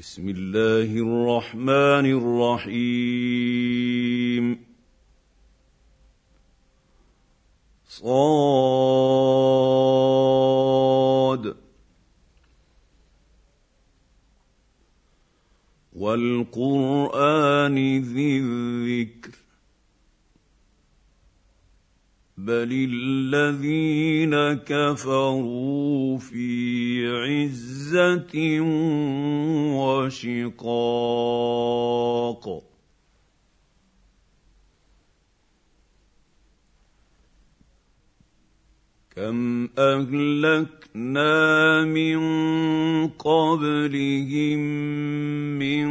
بسم الله الرحمن الرحيم. صاد. والقرآن بل الذين كفروا في عزه وشقاق كم اهلكنا من قبلهم من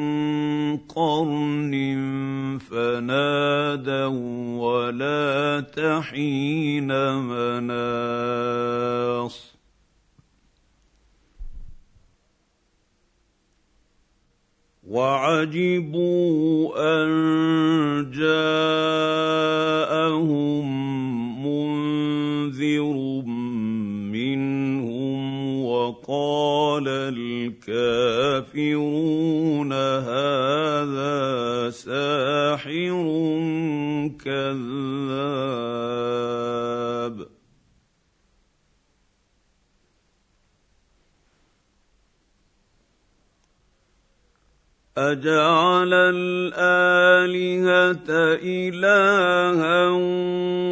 قرن فنادوا ولا تحين مناص. وعجبوا أن جاءهم الكافرون هذا ساحر كذاب. أجعل الآلهة إلها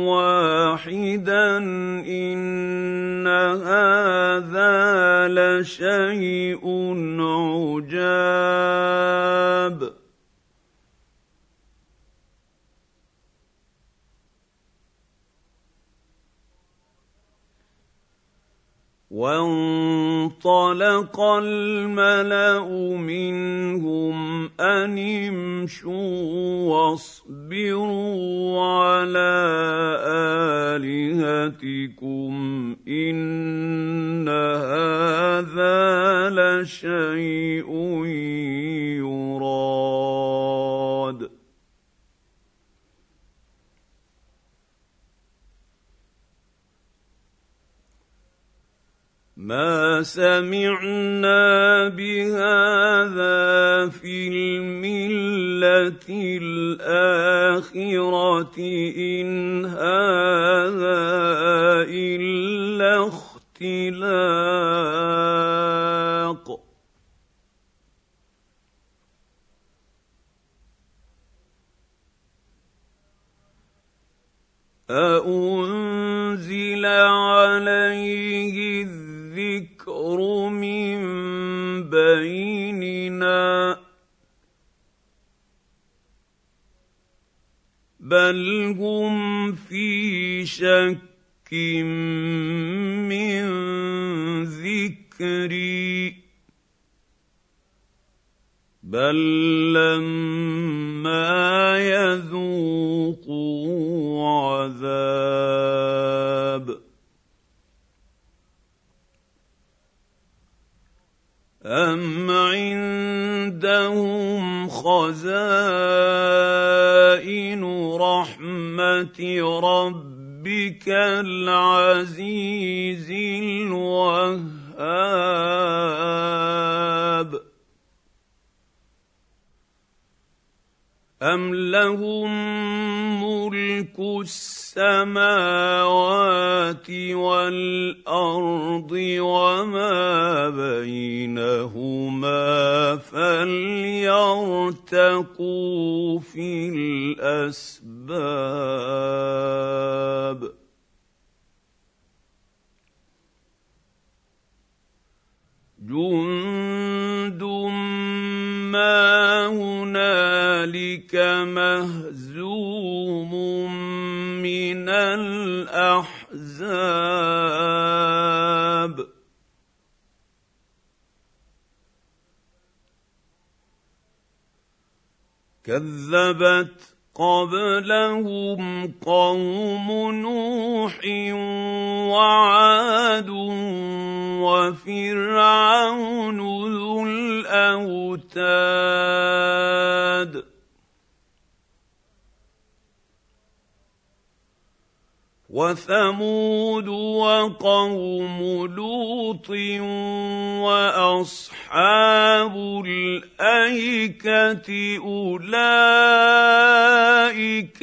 واحدا إن هذا لشيء عجاب. وانطلق الملأ منهم أن امشوا واصبروا شك من ذكري بل لما يذوقوا عذاب أم عندهم خزائن رحمة ربك العزيز الوهاب. أم لهم ملك السماوات والأرض وما بينهما فليرتقوا في الأسباب جند هنالك مهزوم من الأحزاب. كذبت قبلهم قوم نوح وعاد وفرعون ذو الأوتاد. وثمود وقوم لوط وأصحاب الأيكة أولئك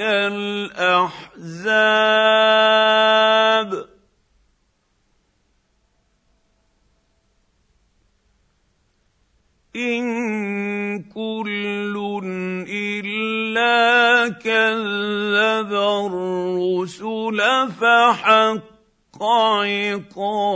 الأحزاب. إن كل إلا كذب الرسل فحق عقاب.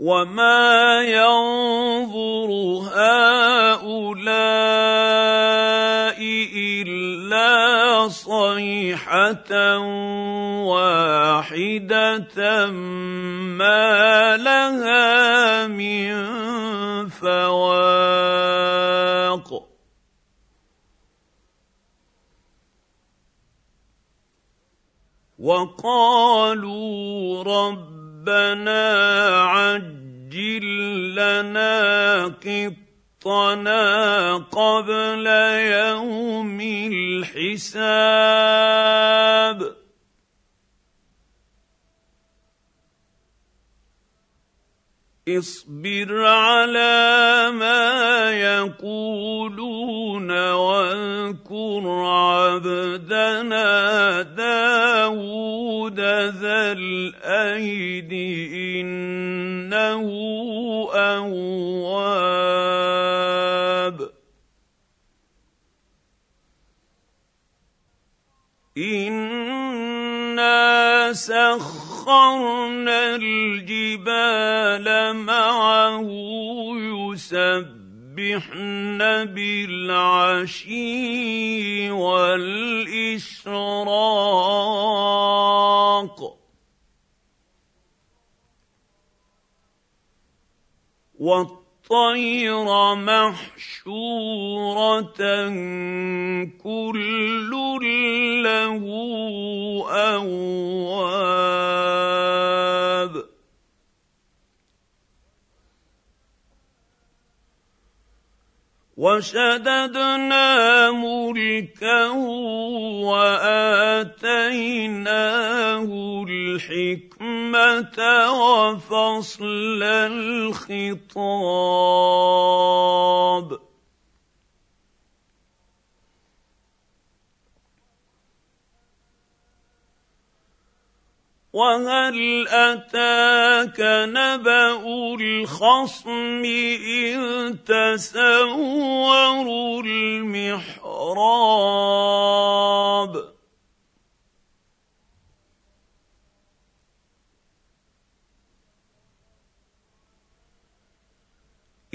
وما ينظر هؤلاء الا صيحة واحدة ما لها من فواق. وقالوا رب ربنا عجل لنا قطنا قبل يوم الحساب. اصبر على ما يقولون واذكر عبدنا داود ذا الأيد وسخرنا الجبال معه يسبحن بالعشي والإشراق. والطير محشورة كل له أواب. وشددنا ملكه وآتيناه الحكمة وفصل الخطاب. وهل اتاك نبا الخصم اذ تسوروا المحراب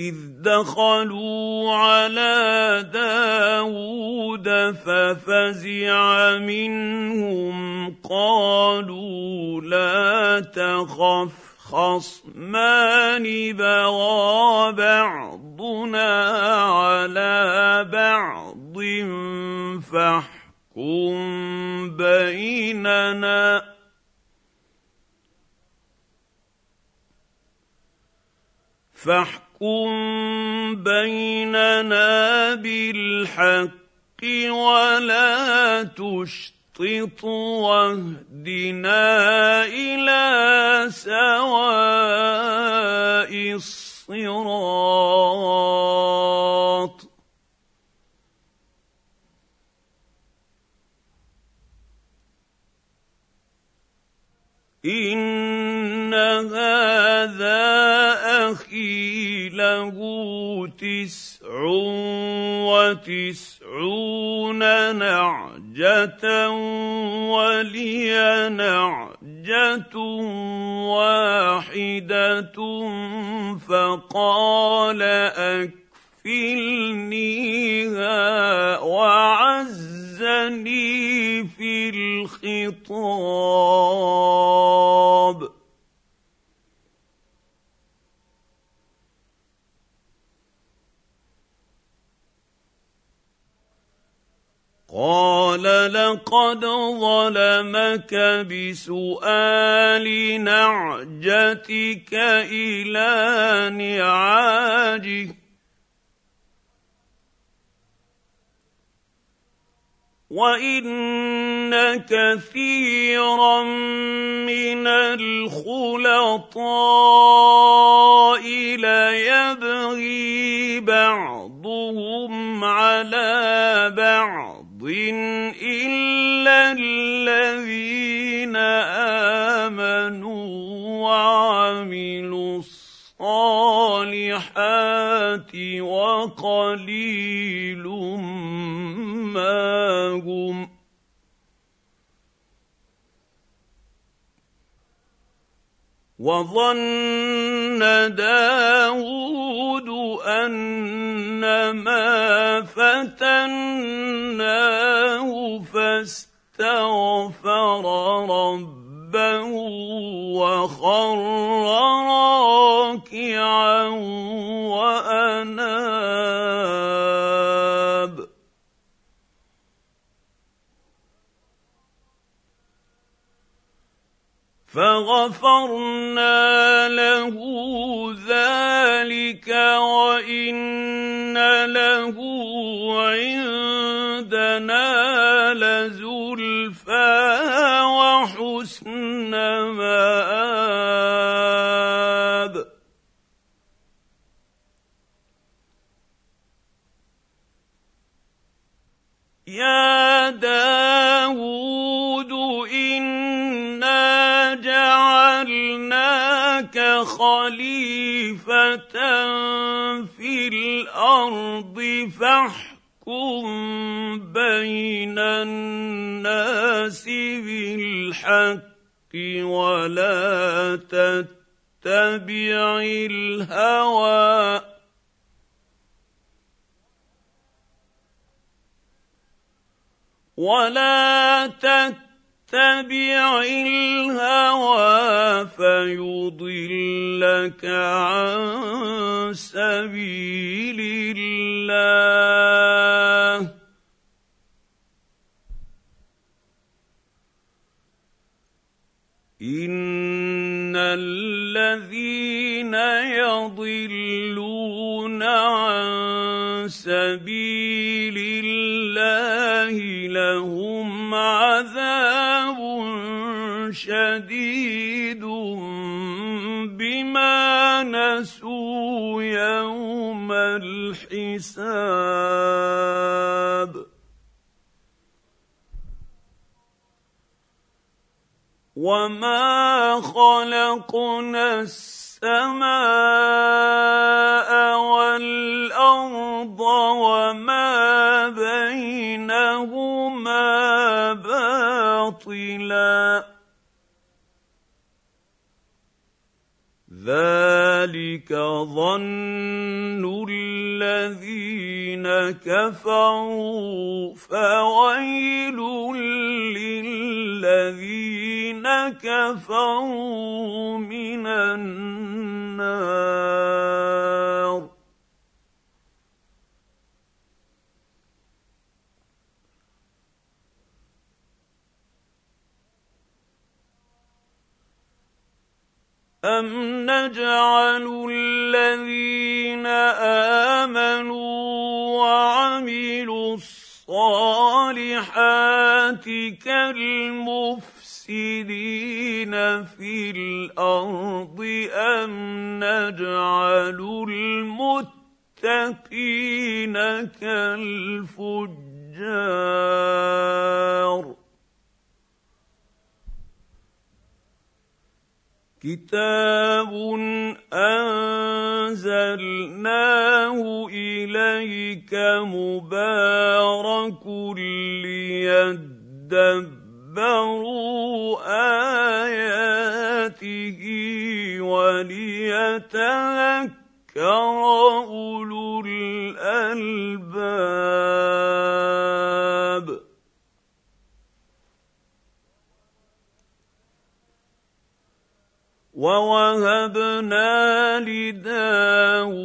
إذ دخلوا على داود ففزع منهم قالوا لا تخف خصمان بغى بعضنا على بعض فاحكم بيننا فاحكم فاحكم بيننا بالحق ولا تشطط واهدنا إلى سواء الصراط ان هذا له تسع وتسعون نعجة ولي نعجة واحدة فقال اكفلنيها وعزني في الخطاب. قال لقد ظلمك بسؤال نعجتك إلى نعاجه. وإن كثيرا من الخلطاء ليبغي بعضهم على بعض. إلا الذين آمنوا وعملوا الصالحات وقليل ما هم وظن داود أنما فتناه فاستغفر ربه وخر راكعا وأناب. فغفرنا له وان له عندنا خليفه في الأرض فاحكم بين الناس بالحق ولا تتبع الهوى ولا تتبع الهوى فيضلك عن سبيل الله. إن الذين يضلون عن سبيل الله لهم عذاب شديد بما نسوا يوم الحساب. وما خلقنا السماء والارض وما بينهما باطلا. ذلك ظن الذين كفروا فويل للذين كفروا من النار أم نجعل الذين آمنوا وعملوا الصالحات كالمفسدين في الأرض أم نجعل المتقين كالفجار كتاب انزلناه اليك مبارك ليدبروا اياته وليتذكر اولو الالباب ووهبنا لداود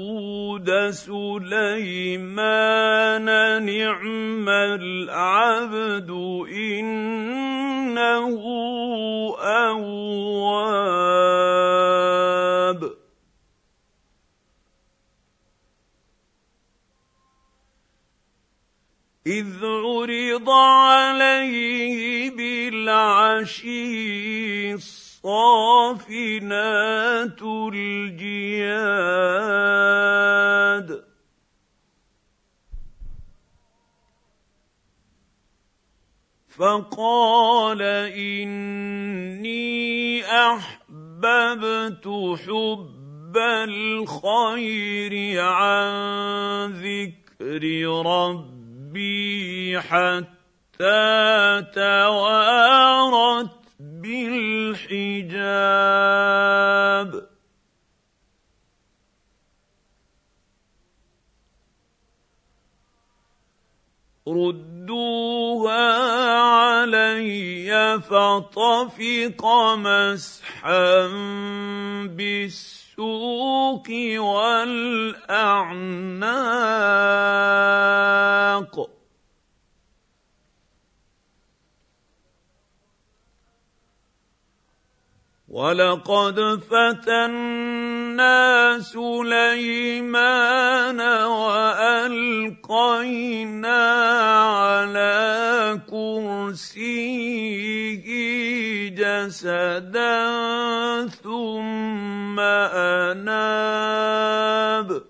سليمان نعم العبد انه اواب. اذ عرض على بالعشي الصافنات الجياد. فقال إني أحببت حب الخير عن ذكر ربي حتى توارت بالحجاب. ردوها علي فطفق مسحا بالسوق والاعناق ولقد فتنا سليمان والقينا على كرسيه جسدا ثم اناب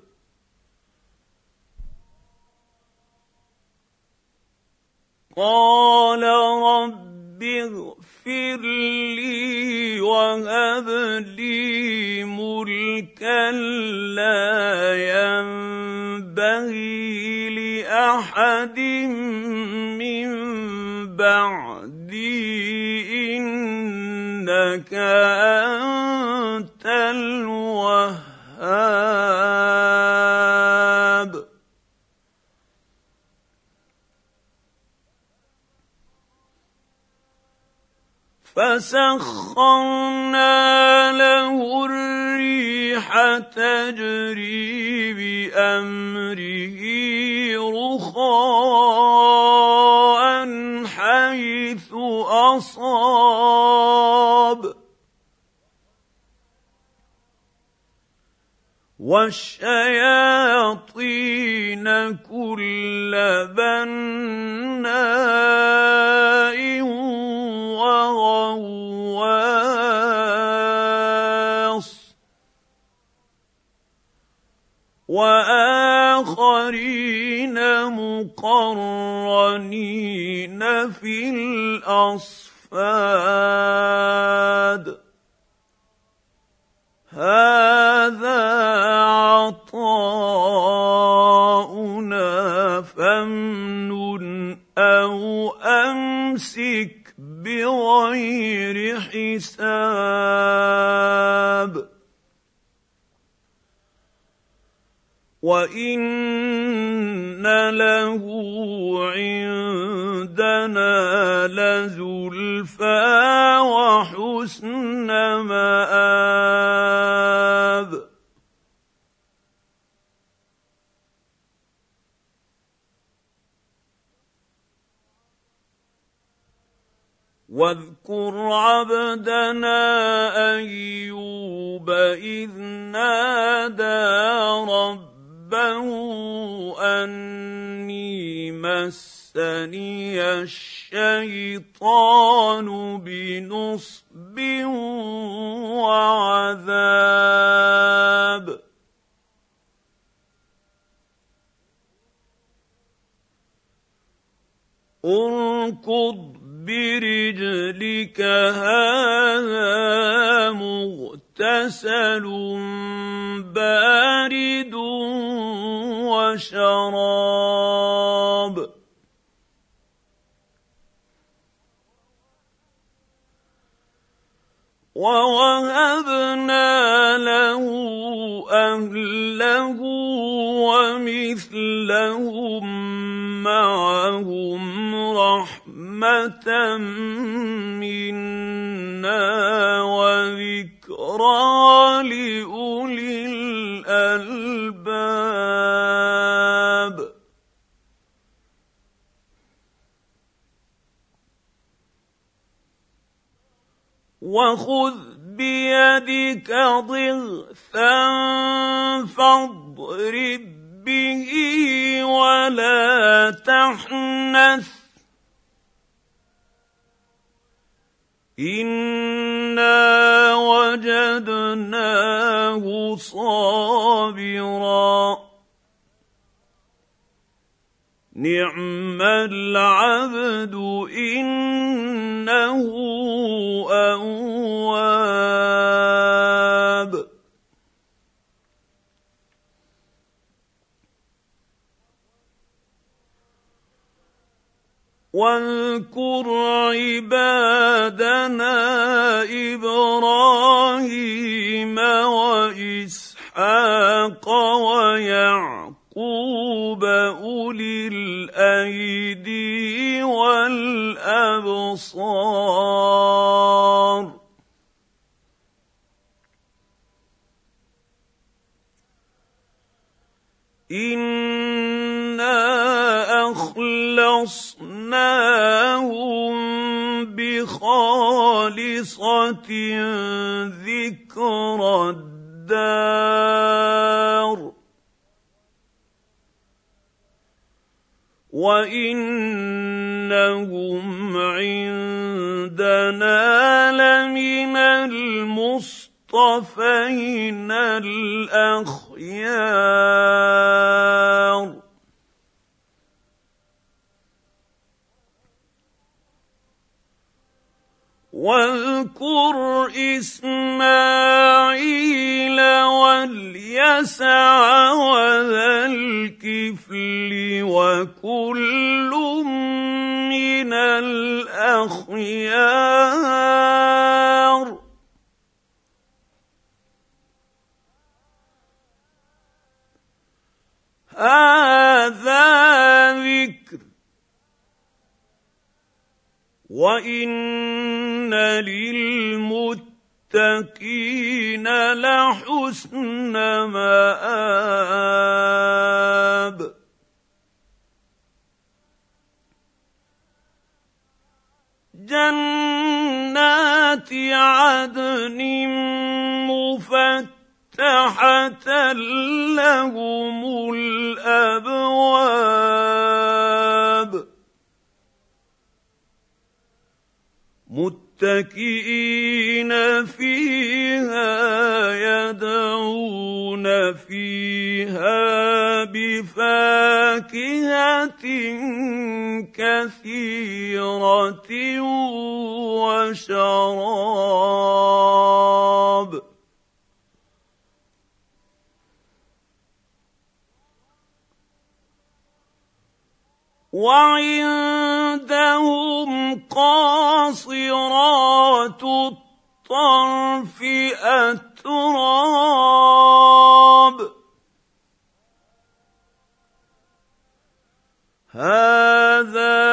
قال رب اغفر لي وهب لي ملكا لا ينبغي لأحد من بعدي. إنك أنت الوهاب. فسخرنا له الريح تجري بأمره رخاء حيث أصاب. والشياطين كل بناء وغواص. وآخرين مقرنين في الأصفاد. هذا عطاؤنا فامنن أو أمسك بغير حساب. وان له عندنا لزلفى وحسن مآب. واذكر عبدنا أيوب إذ نادى ربه أني مسني الشيطان بنصب وعذاب. اركض برجلك هذا مغتسل بارد وشراب. ووهبنا له اهله ومثلهم معهم رحمه منا وذكرى لاولي الالباب وخذ بيدك ضغثا فاضرب به ولا تحنث. انا وجدناه صابرا. نعم العبد إنه أواب. واذكر عبادنا إبراهيم وإسحاق ويعقوب اولي الايدي والابصار انا اخلصناهم بخالصه ذكر الدار وانهم عندنا لمن المصطفين الاخيار واذكر إسماعيل واليسع وذا الكفل وكل من الأخيار. هذا ذكر وان للمتقين لحسن مآب جنات عدن مفتحه لهم الابواب متكئين فيها يدعون فيها بفاكهة كثيرة وشراب. وعندهم قاصرات الطرف أتراب. هذا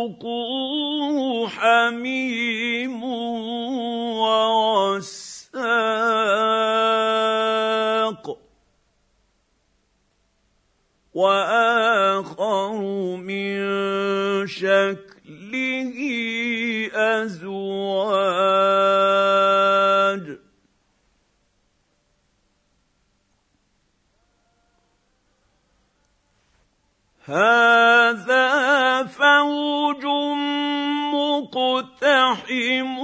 فليذوقوه حميم وغساق وآخر من شكله مقتحم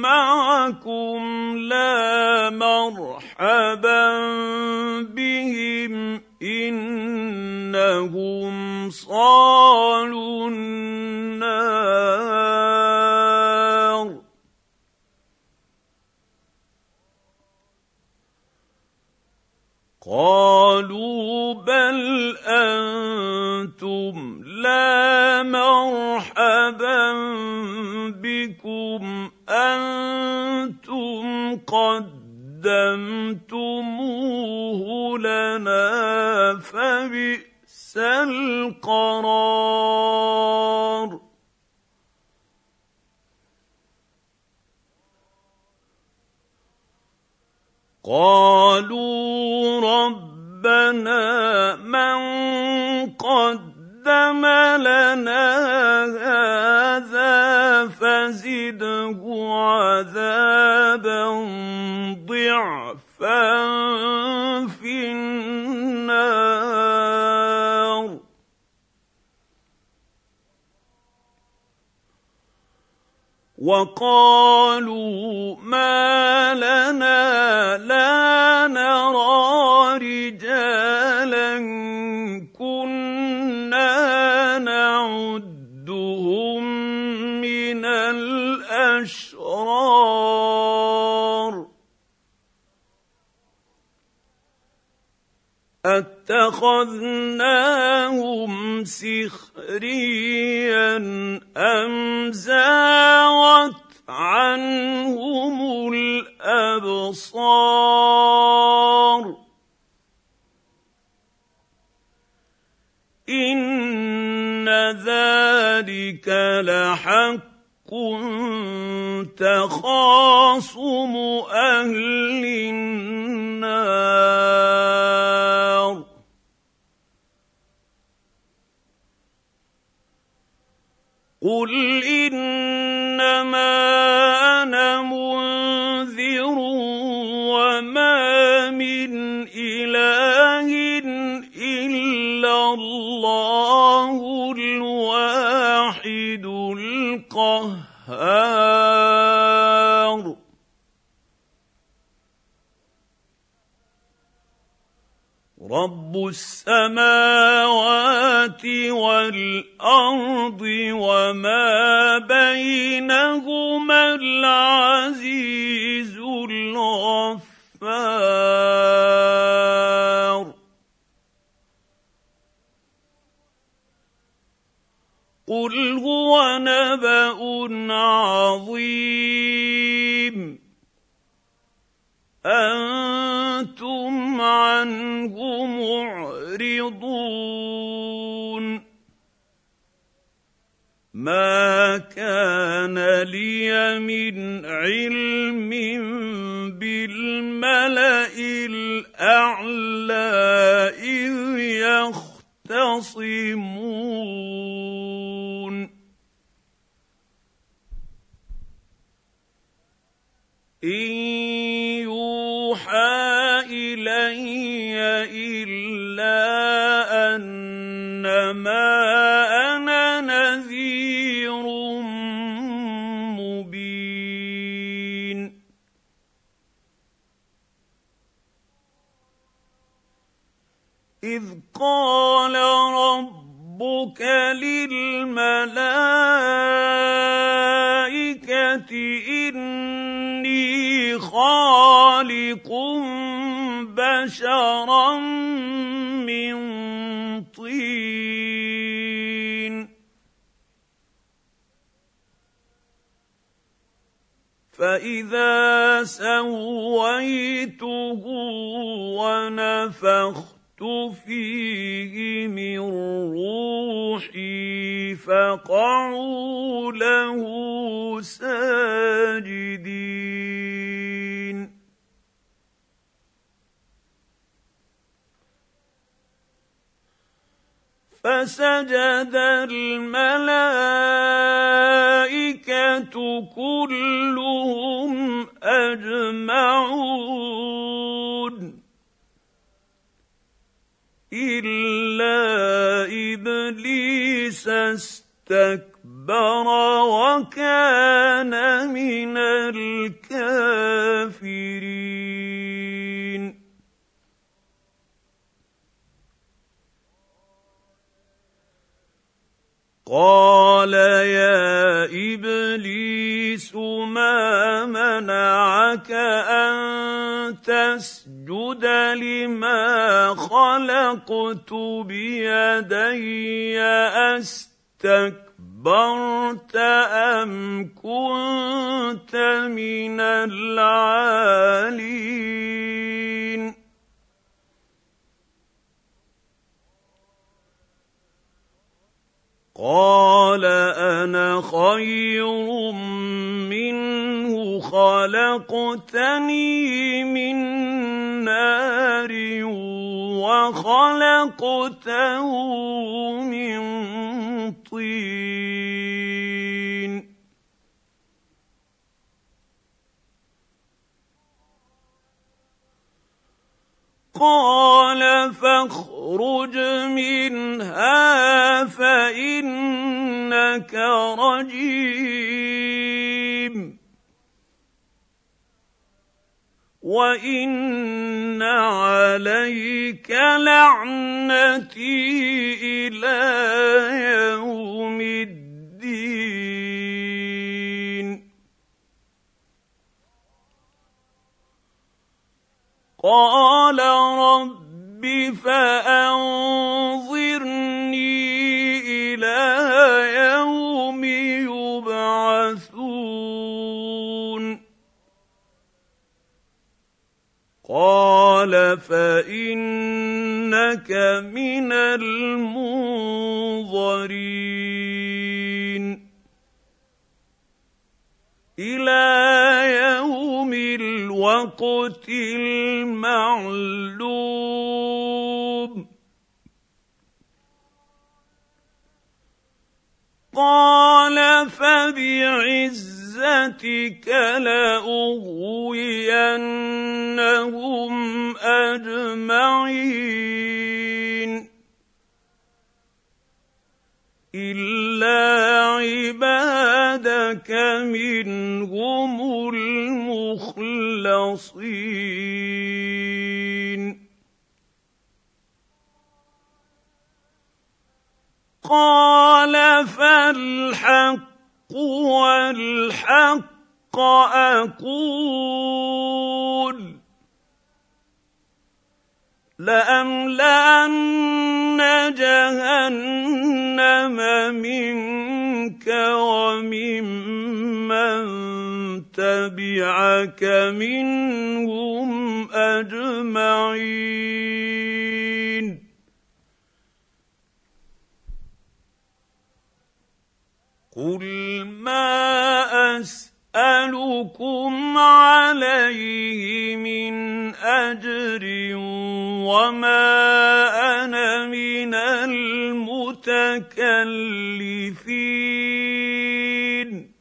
معكم لا مرحبا بهم إنهم قالوا النار. قالوا بل أنتم لا مرحبا اتخذناهم سخريا ام زاغت عنهم الابصار ان ذلك لحق تخاصم أهل النار قل انما أنا منذر وما من اله الا الله الواحد القهار رب السماوات والارض وما بينهما العزيز الغفار قل هو نبا عظيم أنتم عنه معرضون. ما كان لي من علم بالملأ الأعلى إذ يختصمون. يوحى الي إلا أنما أنا نذير مبين. إذ قال ربك للملائكة إني خالق بشرا من طين. فإذا سويته ونفخت فيه من روحي فقعوا له ساجدين. فسجد الملائكة كلهم أجمعون. إلا إبليس استكبر وكان من الكافرين. قال يا إبليس ما منعك أن تسجد لما خلقت بيدي؟ أستكبرت أم كنت من العالين؟ قال أنا خير منه خلقتني من نار وخلقته من طين. قال فاخرج منها فإنك رجيم. وإن عليك لعنتي إلى يوم الدين. قال رب فأنظرني إلى يوم يبعثون. قال فإنك من المنظرين. إلى يوم الوقت المعلوم. قال فبعزتك لأغوينهم أجمعين إلا عبادك منهم المخلصين قال فالحق والحق أقول لأملأن جهنم منك وممن تبعك منهم أجمعين قل ما اسالكم عليه من اجر وما أنا من المتكلفين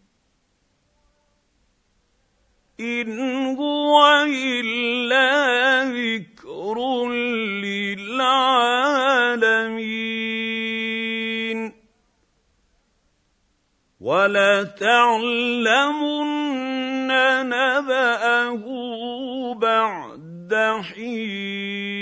ان هو الا ذكر للعالمين ولتعلمن نبأه بعد حين